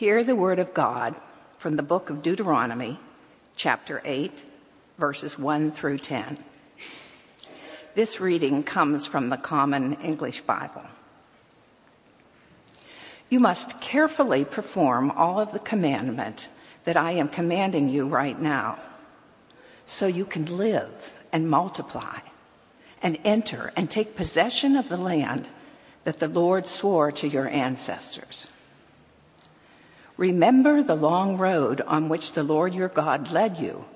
Hear the word of God from the book of Deuteronomy, chapter 8, verses 1 through 10. This reading comes from the Common English Bible. You must carefully perform all of the commandment that I am commanding you right now, so you can live and multiply and enter and take possession of the land that the Lord swore to your ancestors. Remember the long road on which the Lord your God led you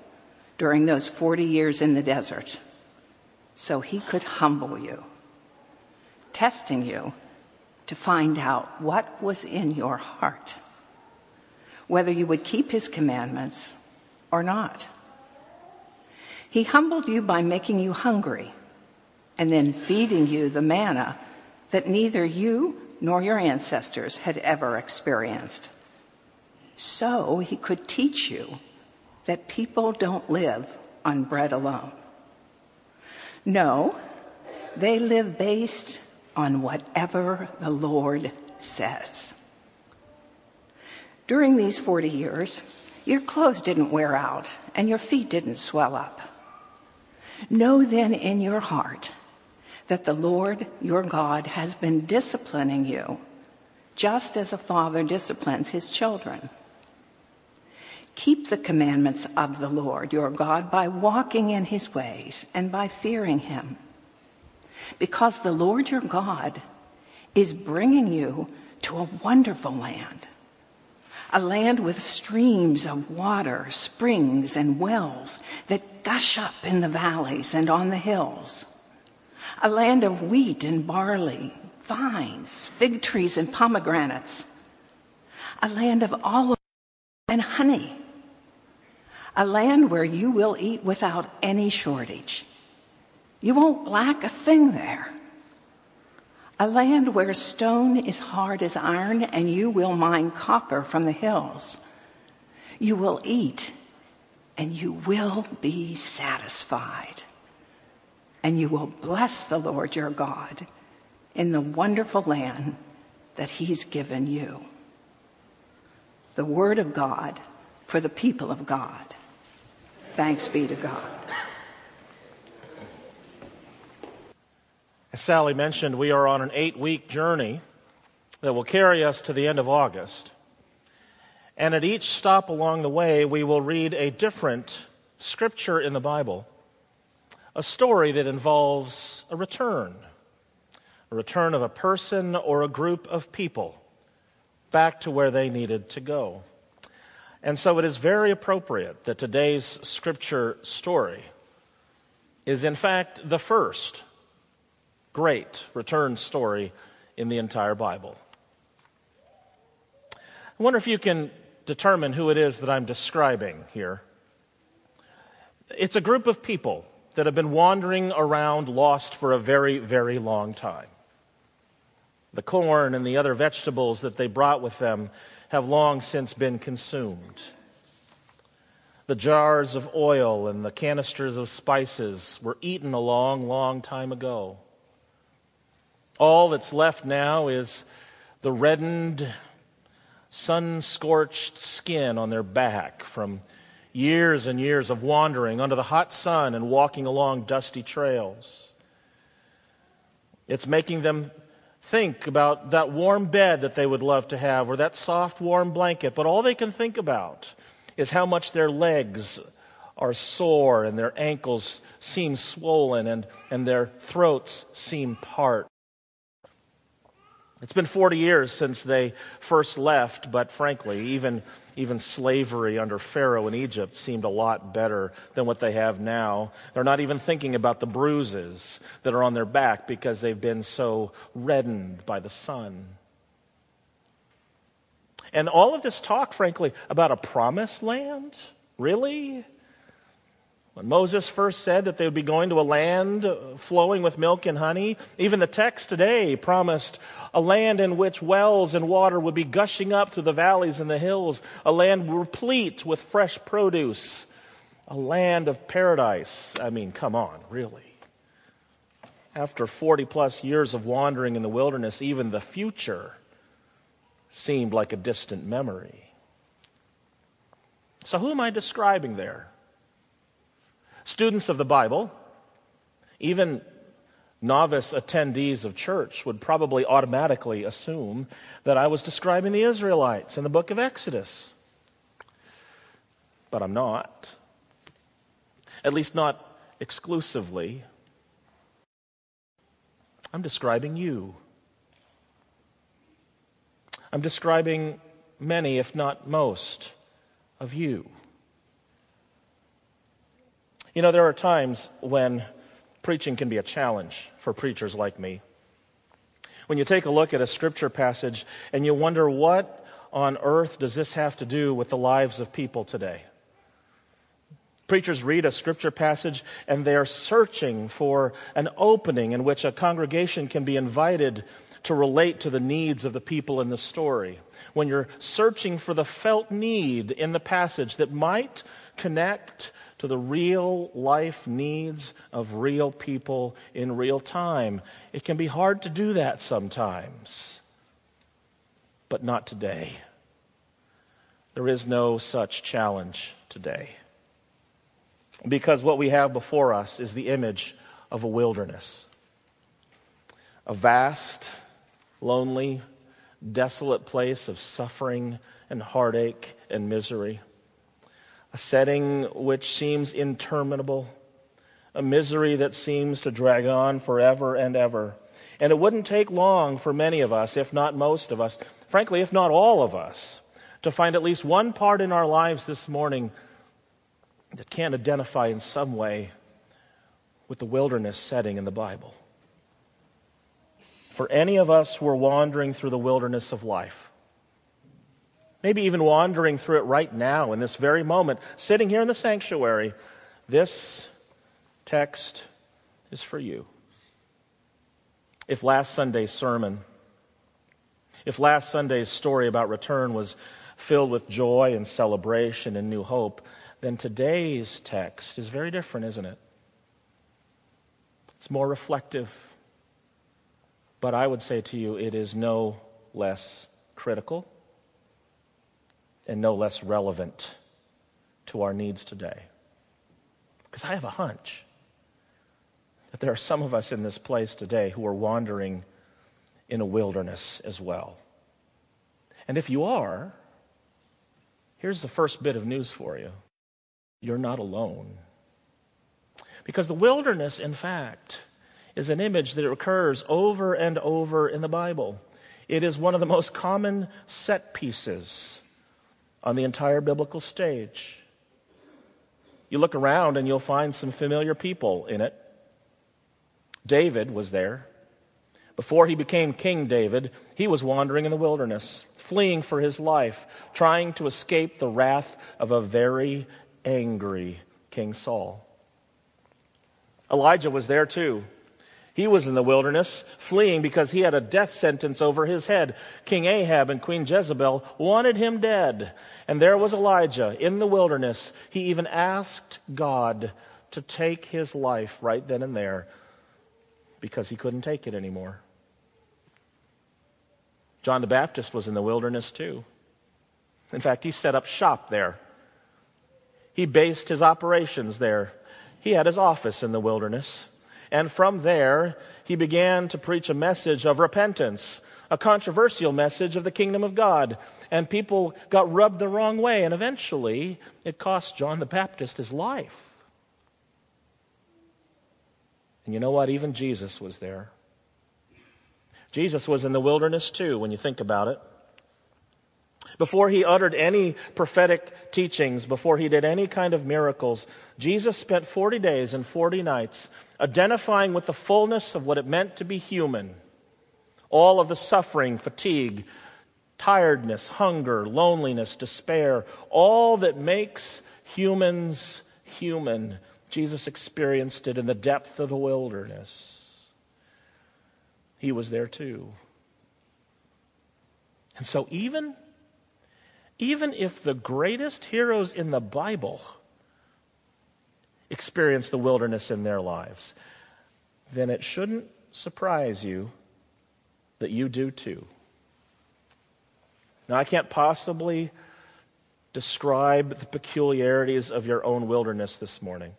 during those 40 years in the desert, so he could humble you, testing you to find out what was in your heart, whether you would keep his commandments or not. He humbled you by making you hungry and then feeding you the manna that neither you nor your ancestors had ever experienced. So he could teach you that people don't live on bread alone. No, they live based on whatever the Lord says. During these 40 years, your clothes didn't wear out and your feet didn't swell up. Know then in your heart that the Lord your God has been disciplining you, just as a father disciplines his children. Keep the commandments of the Lord your God by walking in his ways and by fearing him. Because the Lord your God is bringing you to a wonderful land, a land with streams of water, springs, and wells that gush up in the valleys and on the hills a land of wheat and barley, vines, fig trees, and pomegranates, a land of olive and honey, a land where you will eat without any shortage. You won't lack a thing there. A land where stone is hard as iron and you will mine copper from the hills. You will eat and you will be satisfied and you will bless the Lord your God in the wonderful land that he's given you. The word of God for the people of God. Thanks be to God. As Sally mentioned, we are on an eight week journey that will carry us to the end of August. And at each stop along the way, we will read a different scripture in the Bible a story that involves a return, a return of a person or a group of people back to where they needed to go. And so it is very appropriate that today's scripture story is, in fact, the first great return story in the entire Bible. I wonder if you can determine who it is that I'm describing here. It's a group of people that have been wandering around lost for a very, very long time. The corn and the other vegetables that they brought with them have long since been consumed. The jars of oil and the canisters of spices were eaten a long, long time ago. All that's left now is the reddened, sun scorched skin on their back from years and years of wandering under the hot sun and walking along dusty trails. It's making them think about that warm bed that they would love to have or that soft, warm blanket, but all they can think about is how much their legs are sore and their ankles seem swollen and, and their throats seem parched. It's been 40 years since they first left, but frankly, even even slavery under Pharaoh in Egypt seemed a lot better than what they have now. They're not even thinking about the bruises that are on their back because they've been so reddened by the sun. And all of this talk, frankly, about a promised land? Really? When Moses first said that they would be going to a land flowing with milk and honey, even the text today promised a land in which wells and water would be gushing up through the valleys and the hills, a land replete with fresh produce, a land of paradise. I mean, come on, really. After 40 plus years of wandering in the wilderness, even the future seemed like a distant memory. So, who am I describing there? Students of the Bible, even novice attendees of church, would probably automatically assume that I was describing the Israelites in the book of Exodus. But I'm not. At least not exclusively. I'm describing you. I'm describing many, if not most, of you. You know, there are times when preaching can be a challenge for preachers like me. When you take a look at a scripture passage and you wonder what on earth does this have to do with the lives of people today? Preachers read a scripture passage and they are searching for an opening in which a congregation can be invited to relate to the needs of the people in the story when you're searching for the felt need in the passage that might connect to the real life needs of real people in real time. It can be hard to do that sometimes, but not today. There is no such challenge today. Because what we have before us is the image of a wilderness, a vast, lonely, desolate place of suffering and heartache and misery. A setting which seems interminable, a misery that seems to drag on forever and ever. And it wouldn't take long for many of us, if not most of us, frankly, if not all of us, to find at least one part in our lives this morning that can't identify in some way with the wilderness setting in the Bible for any of us who are wandering through the wilderness of life. Maybe even wandering through it right now, in this very moment, sitting here in the sanctuary, this text is for you. If last Sunday's sermon, if last Sunday's story about return was filled with joy and celebration and new hope, then today's text is very different, isn't it? It's more reflective but I would say to you, it is no less critical and no less relevant to our needs today. Because I have a hunch that there are some of us in this place today who are wandering in a wilderness as well. And if you are, here's the first bit of news for you you're not alone. Because the wilderness, in fact, is an image that occurs over and over in the Bible. It is one of the most common set pieces on the entire biblical stage. You look around and you'll find some familiar people in it. David was there. Before he became King David, he was wandering in the wilderness, fleeing for his life, trying to escape the wrath of a very angry King Saul. Elijah was there too. He was in the wilderness, fleeing because he had a death sentence over his head. King Ahab and Queen Jezebel wanted him dead. And there was Elijah in the wilderness. He even asked God to take his life right then and there because he couldn't take it anymore. John the Baptist was in the wilderness too. In fact, he set up shop there. He based his operations there. He had his office in the wilderness. And from there, he began to preach a message of repentance, a controversial message of the kingdom of God. And people got rubbed the wrong way, and eventually it cost John the Baptist his life. And you know what? Even Jesus was there. Jesus was in the wilderness too, when you think about it. Before he uttered any prophetic teachings, before he did any kind of miracles, Jesus spent 40 days and 40 nights identifying with the fullness of what it meant to be human. All of the suffering, fatigue, tiredness, hunger, loneliness, despair, all that makes humans human. Jesus experienced it in the depth of the wilderness. He was there too. And so, even even if the greatest heroes in the Bible experience the wilderness in their lives, then it shouldn't surprise you that you do too. Now, I can't possibly describe the peculiarities of your own wilderness this morning,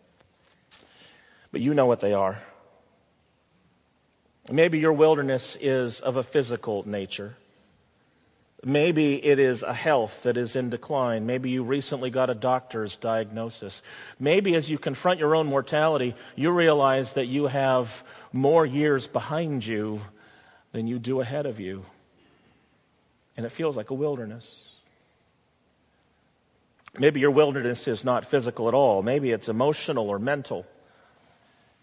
but you know what they are. Maybe your wilderness is of a physical nature. Maybe it is a health that is in decline. Maybe you recently got a doctor's diagnosis. Maybe as you confront your own mortality, you realize that you have more years behind you than you do ahead of you. And it feels like a wilderness. Maybe your wilderness is not physical at all. Maybe it's emotional or mental.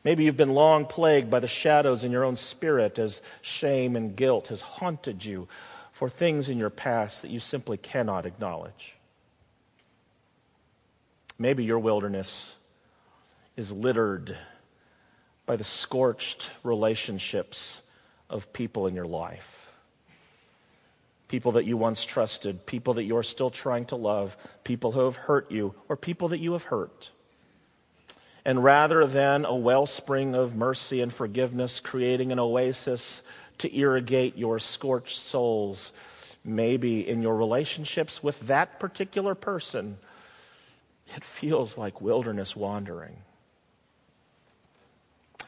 Maybe you've been long plagued by the shadows in your own spirit as shame and guilt has haunted you for things in your past that you simply cannot acknowledge. Maybe your wilderness is littered by the scorched relationships of people in your life. People that you once trusted, people that you're still trying to love, people who have hurt you, or people that you have hurt. And rather than a wellspring of mercy and forgiveness, creating an oasis to irrigate your scorched souls, maybe in your relationships with that particular person, it feels like wilderness wandering.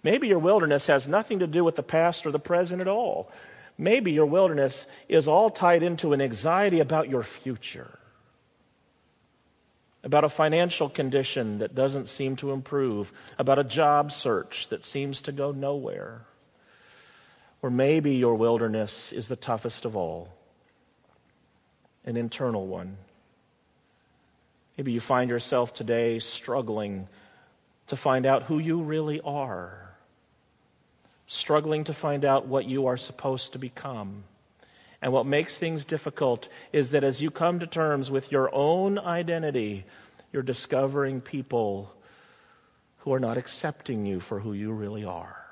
Maybe your wilderness has nothing to do with the past or the present at all. Maybe your wilderness is all tied into an anxiety about your future about a financial condition that doesn't seem to improve, about a job search that seems to go nowhere. Or maybe your wilderness is the toughest of all, an internal one. Maybe you find yourself today struggling to find out who you really are, struggling to find out what you are supposed to become. And what makes things difficult is that as you come to terms with your own identity, you're discovering people who are not accepting you for who you really are.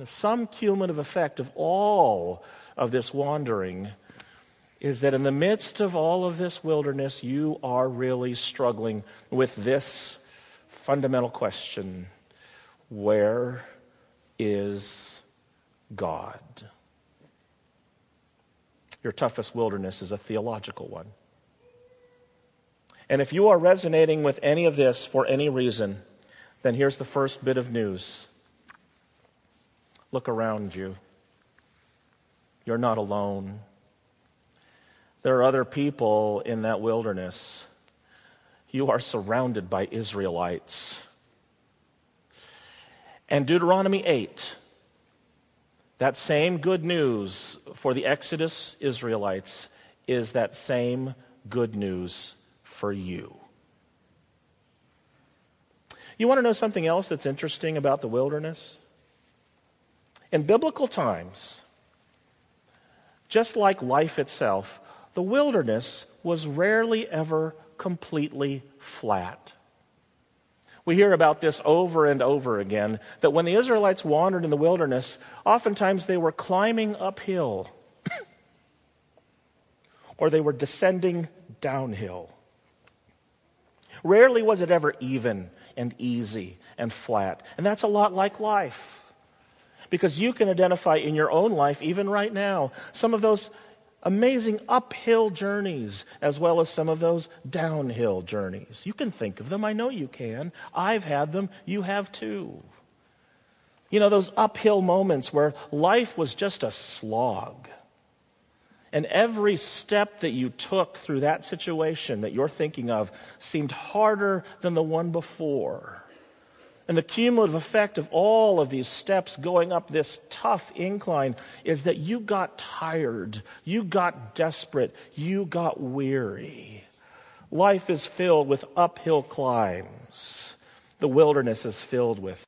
The sum cumulative effect of all of this wandering is that in the midst of all of this wilderness, you are really struggling with this fundamental question Where is God? Your toughest wilderness is a theological one. And if you are resonating with any of this for any reason, then here's the first bit of news. Look around you. You're not alone. There are other people in that wilderness. You are surrounded by Israelites. And Deuteronomy 8 that same good news for the Exodus Israelites is that same good news for you. You want to know something else that's interesting about the wilderness? In biblical times, just like life itself, the wilderness was rarely ever completely flat. We hear about this over and over again that when the Israelites wandered in the wilderness, oftentimes they were climbing uphill or they were descending downhill. Rarely was it ever even and easy and flat. And that's a lot like life. Because you can identify in your own life, even right now, some of those amazing uphill journeys as well as some of those downhill journeys. You can think of them. I know you can. I've had them. You have too. You know, those uphill moments where life was just a slog. And every step that you took through that situation that you're thinking of seemed harder than the one before. And the cumulative effect of all of these steps going up this tough incline is that you got tired, you got desperate, you got weary. Life is filled with uphill climbs, the wilderness is filled with.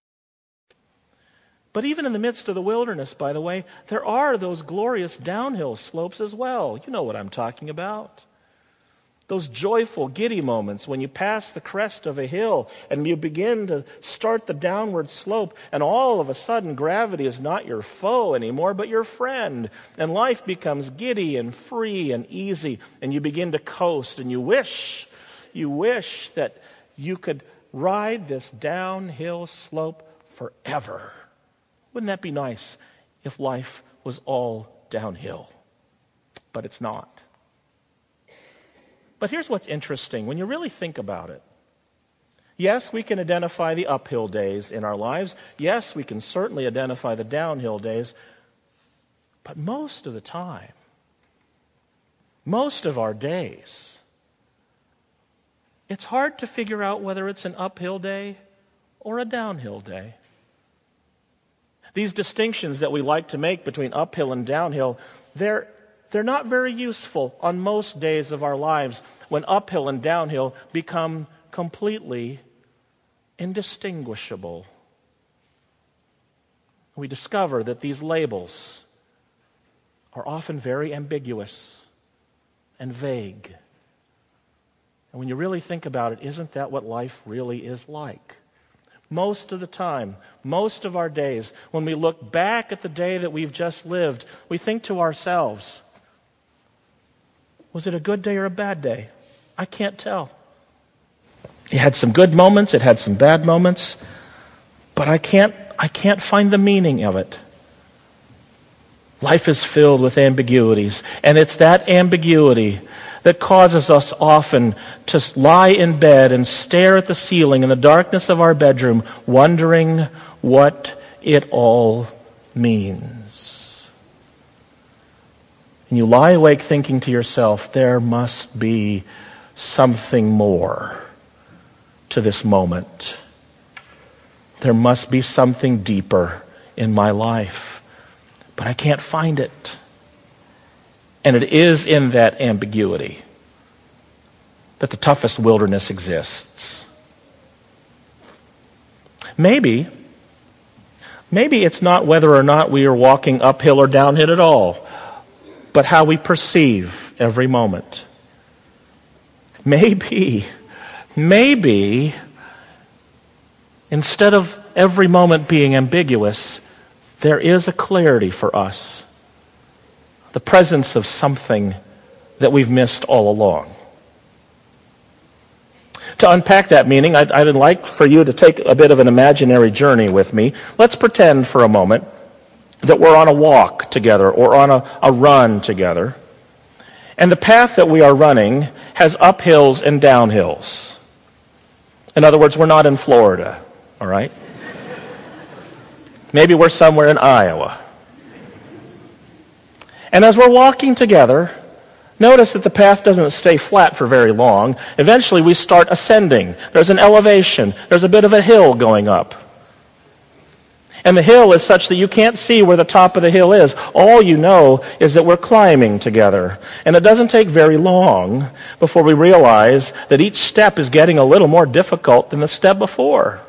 But even in the midst of the wilderness, by the way, there are those glorious downhill slopes as well. You know what I'm talking about. Those joyful, giddy moments when you pass the crest of a hill and you begin to start the downward slope, and all of a sudden gravity is not your foe anymore, but your friend. And life becomes giddy and free and easy, and you begin to coast, and you wish, you wish that you could ride this downhill slope forever. Wouldn't that be nice if life was all downhill? but it's not. But here's what's interesting when you really think about it. Yes, we can identify the uphill days in our lives. Yes, we can certainly identify the downhill days. But most of the time, most of our days, it's hard to figure out whether it's an uphill day or a downhill day. These distinctions that we like to make between uphill and downhill, they're, they're not very useful on most days of our lives when uphill and downhill become completely indistinguishable. We discover that these labels are often very ambiguous and vague. And when you really think about it, isn't that what life really is like? Most of the time, most of our days, when we look back at the day that we've just lived, we think to ourselves, was it a good day or a bad day? I can't tell. It had some good moments, it had some bad moments, but I can't, I can't find the meaning of it. Life is filled with ambiguities, and it's that ambiguity that causes us often to lie in bed and stare at the ceiling in the darkness of our bedroom, wondering what it all means. And you lie awake thinking to yourself, there must be something more to this moment. There must be something deeper in my life, but I can't find it. And it is in that ambiguity that the toughest wilderness exists. Maybe, maybe it's not whether or not we are walking uphill or downhill at all, but how we perceive every moment. Maybe maybe instead of every moment being ambiguous, there is a clarity for us. The presence of something that we've missed all along. To unpack that meaning, I'd, I'd, like for you to take a bit of an imaginary journey with me. Let's pretend for a moment that we're on a walk together or on a, a run together. And the path that we are running has uphills and downhills. In other words, we're not in Florida, all right? Maybe we're somewhere in Iowa. And as we're walking together, notice that the path doesn't stay flat for very long. Eventually, we start ascending. There's an elevation, there's a bit of a hill going up. And the hill is such that you can't see where the top of the hill is. All you know is that we're climbing together. And it doesn't take very long before we realize that each step is getting a little more difficult than the step before.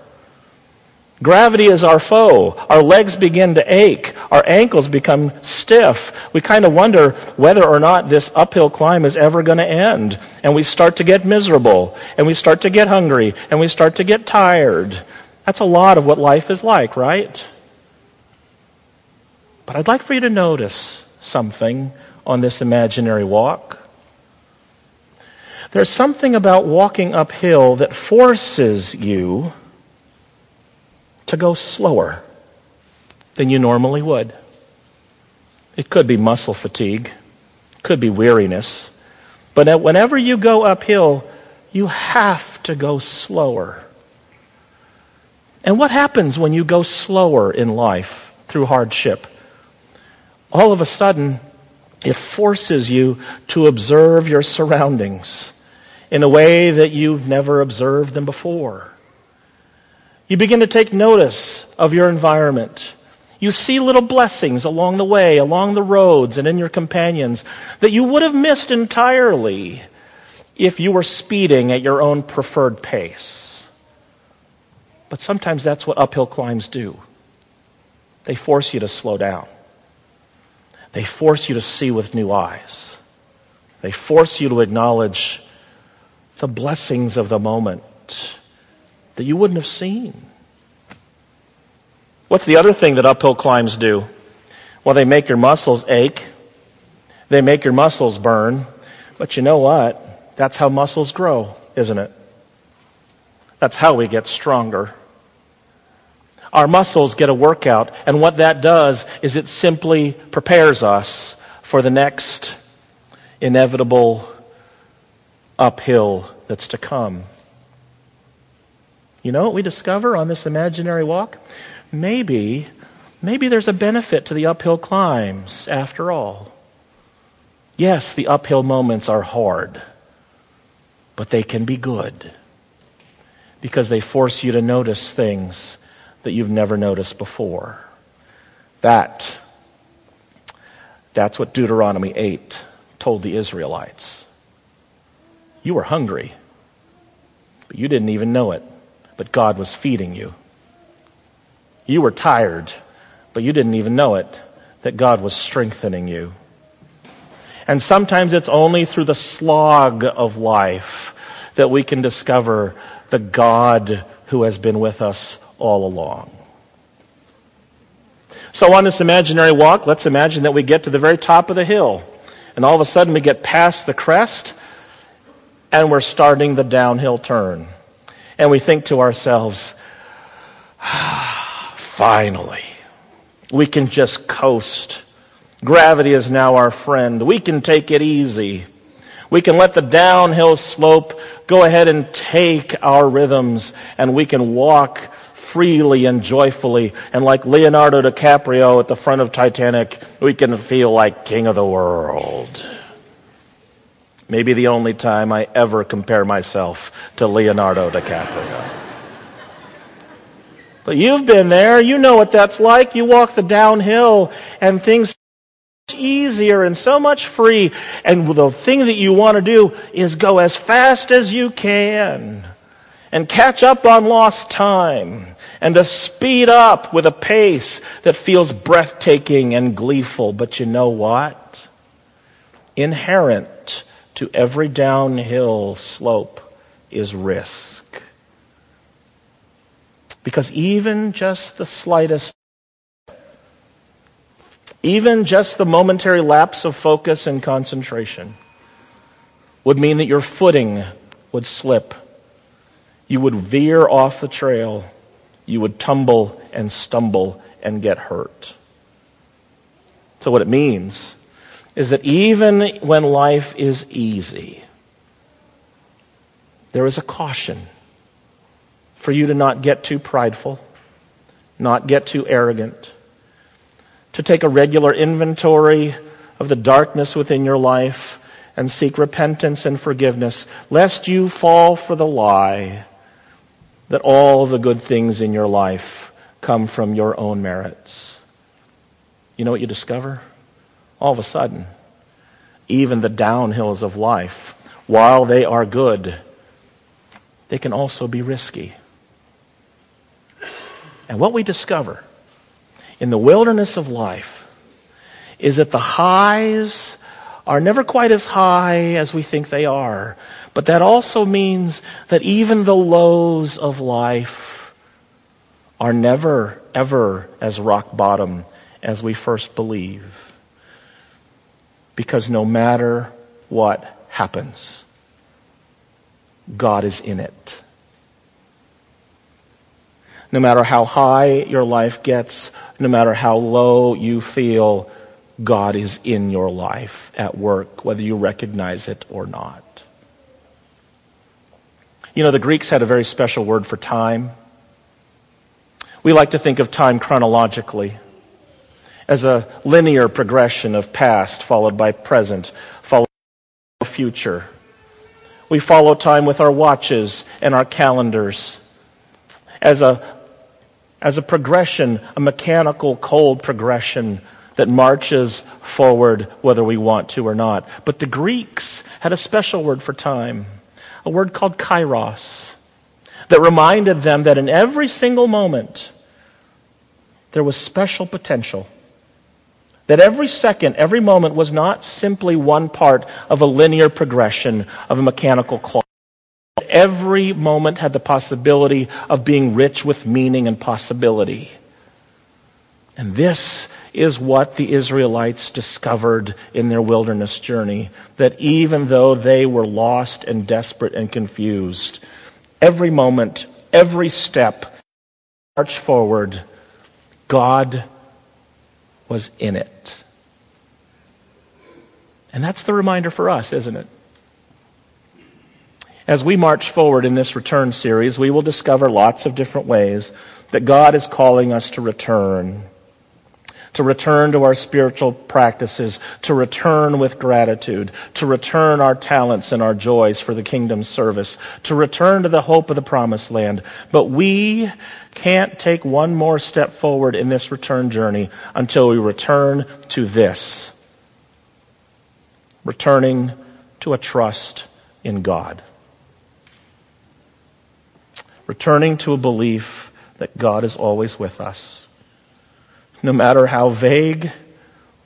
Gravity is our foe. Our legs begin to ache. Our ankles become stiff. We kind of wonder whether or not this uphill climb is ever going to end. And we start to get miserable. And we start to get hungry. And we start to get tired. That's a lot of what life is like, right? But I'd like for you to notice something on this imaginary walk. There's something about walking uphill that forces you to go slower than you normally would. It could be muscle fatigue, could be weariness, but whenever you go uphill, you have to go slower. And what happens when you go slower in life through hardship? All of a sudden, it forces you to observe your surroundings in a way that you've never observed them before. You begin to take notice of your environment. You see little blessings along the way, along the roads, and in your companions that you would have missed entirely if you were speeding at your own preferred pace. But sometimes that's what uphill climbs do. They force you to slow down. They force you to see with new eyes. They force you to acknowledge the blessings of the moment that you wouldn't have seen. What's the other thing that uphill climbs do? Well, they make your muscles ache. They make your muscles burn. But you know what? That's how muscles grow, isn't it? That's how we get stronger our muscles get a workout. And what that does is it simply prepares us for the next inevitable uphill that's to come. You know what we discover on this imaginary walk? Maybe, maybe there's a benefit to the uphill climbs after all. Yes, the uphill moments are hard, but they can be good because they force you to notice things that you've never noticed before. That, that's what Deuteronomy 8 told the Israelites. You were hungry, but you didn't even know it, but God was feeding you. You were tired, but you didn't even know it, that God was strengthening you. And sometimes it's only through the slog of life that we can discover the God who has been with us all along. So, on this imaginary walk, let's imagine that we get to the very top of the hill, and all of a sudden we get past the crest, and we're starting the downhill turn. And we think to ourselves, ah, finally, we can just coast. Gravity is now our friend. We can take it easy. We can let the downhill slope go ahead and take our rhythms, and we can walk freely and joyfully. And like Leonardo DiCaprio at the front of Titanic, we can feel like king of the world. Maybe the only time I ever compare myself to Leonardo DiCaprio. But you've been there. You know what that's like. You walk the downhill and things much easier and so much free. And the thing that you want to do is go as fast as you can and catch up on lost time and to speed up with a pace that feels breathtaking and gleeful. But you know what? Inherent to every downhill slope is risk. Because even just the slightest, even just the momentary lapse of focus and concentration would mean that your footing would slip. You would veer off the trail you would tumble and stumble and get hurt. So, what it means is that even when life is easy, there is a caution for you to not get too prideful, not get too arrogant, to take a regular inventory of the darkness within your life and seek repentance and forgiveness, lest you fall for the lie that all the good things in your life come from your own merits. You know what you discover? All of a sudden, even the downhills of life, while they are good, they can also be risky. And what we discover in the wilderness of life is that the highs are never quite as high as we think they are. But that also means that even the lows of life are never, ever as rock bottom as we first believe. Because no matter what happens, God is in it. No matter how high your life gets, no matter how low you feel, God is in your life at work, whether you recognize it or not. You know, the Greeks had a very special word for time. We like to think of time chronologically as a linear progression of past followed by present, followed by future. We follow time with our watches and our calendars as a, as a progression, a mechanical, cold progression that marches forward whether we want to or not. But the Greeks had a special word for time a word called kairos that reminded them that in every single moment there was special potential. That every second, every moment was not simply one part of a linear progression of a mechanical clock. Every moment had the possibility of being rich with meaning and possibility. And this is what the Israelites discovered in their wilderness journey that even though they were lost and desperate and confused, every moment, every step, march forward, God was in it. And that's the reminder for us, isn't it? As we march forward in this return series, we will discover lots of different ways that God is calling us to return. To return to our spiritual practices, to return with gratitude, to return our talents and our joys for the kingdom's service, to return to the hope of the promised land. But we can't take one more step forward in this return journey until we return to this returning to a trust in God, returning to a belief that God is always with us. No matter how vague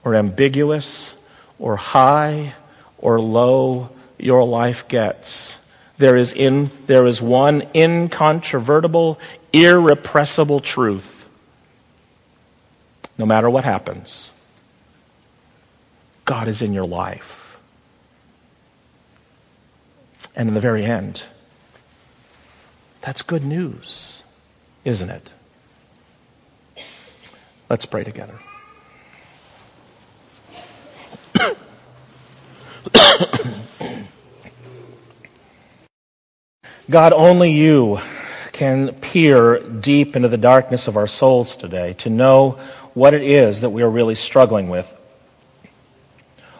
or ambiguous or high or low your life gets, there is, in, there is one incontrovertible, irrepressible truth. No matter what happens, God is in your life. And in the very end, that's good news, isn't it? Let's pray together. God, only you can peer deep into the darkness of our souls today to know what it is that we are really struggling with.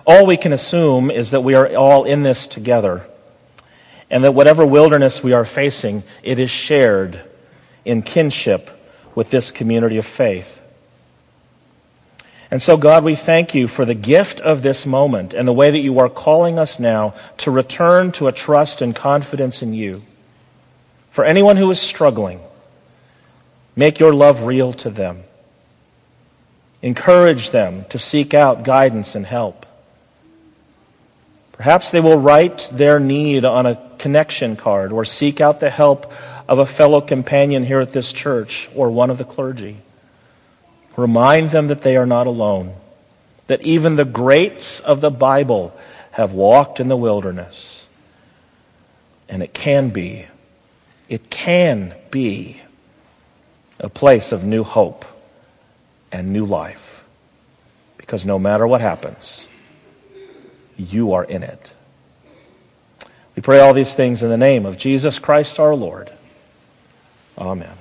All we can assume is that we are all in this together and that whatever wilderness we are facing, it is shared in kinship with this community of faith. And so, God, we thank you for the gift of this moment and the way that you are calling us now to return to a trust and confidence in you. For anyone who is struggling, make your love real to them. Encourage them to seek out guidance and help. Perhaps they will write their need on a connection card or seek out the help of a fellow companion here at this church or one of the clergy. Remind them that they are not alone, that even the greats of the Bible have walked in the wilderness. And it can be, it can be a place of new hope and new life. Because no matter what happens, you are in it. We pray all these things in the name of Jesus Christ our Lord. Amen.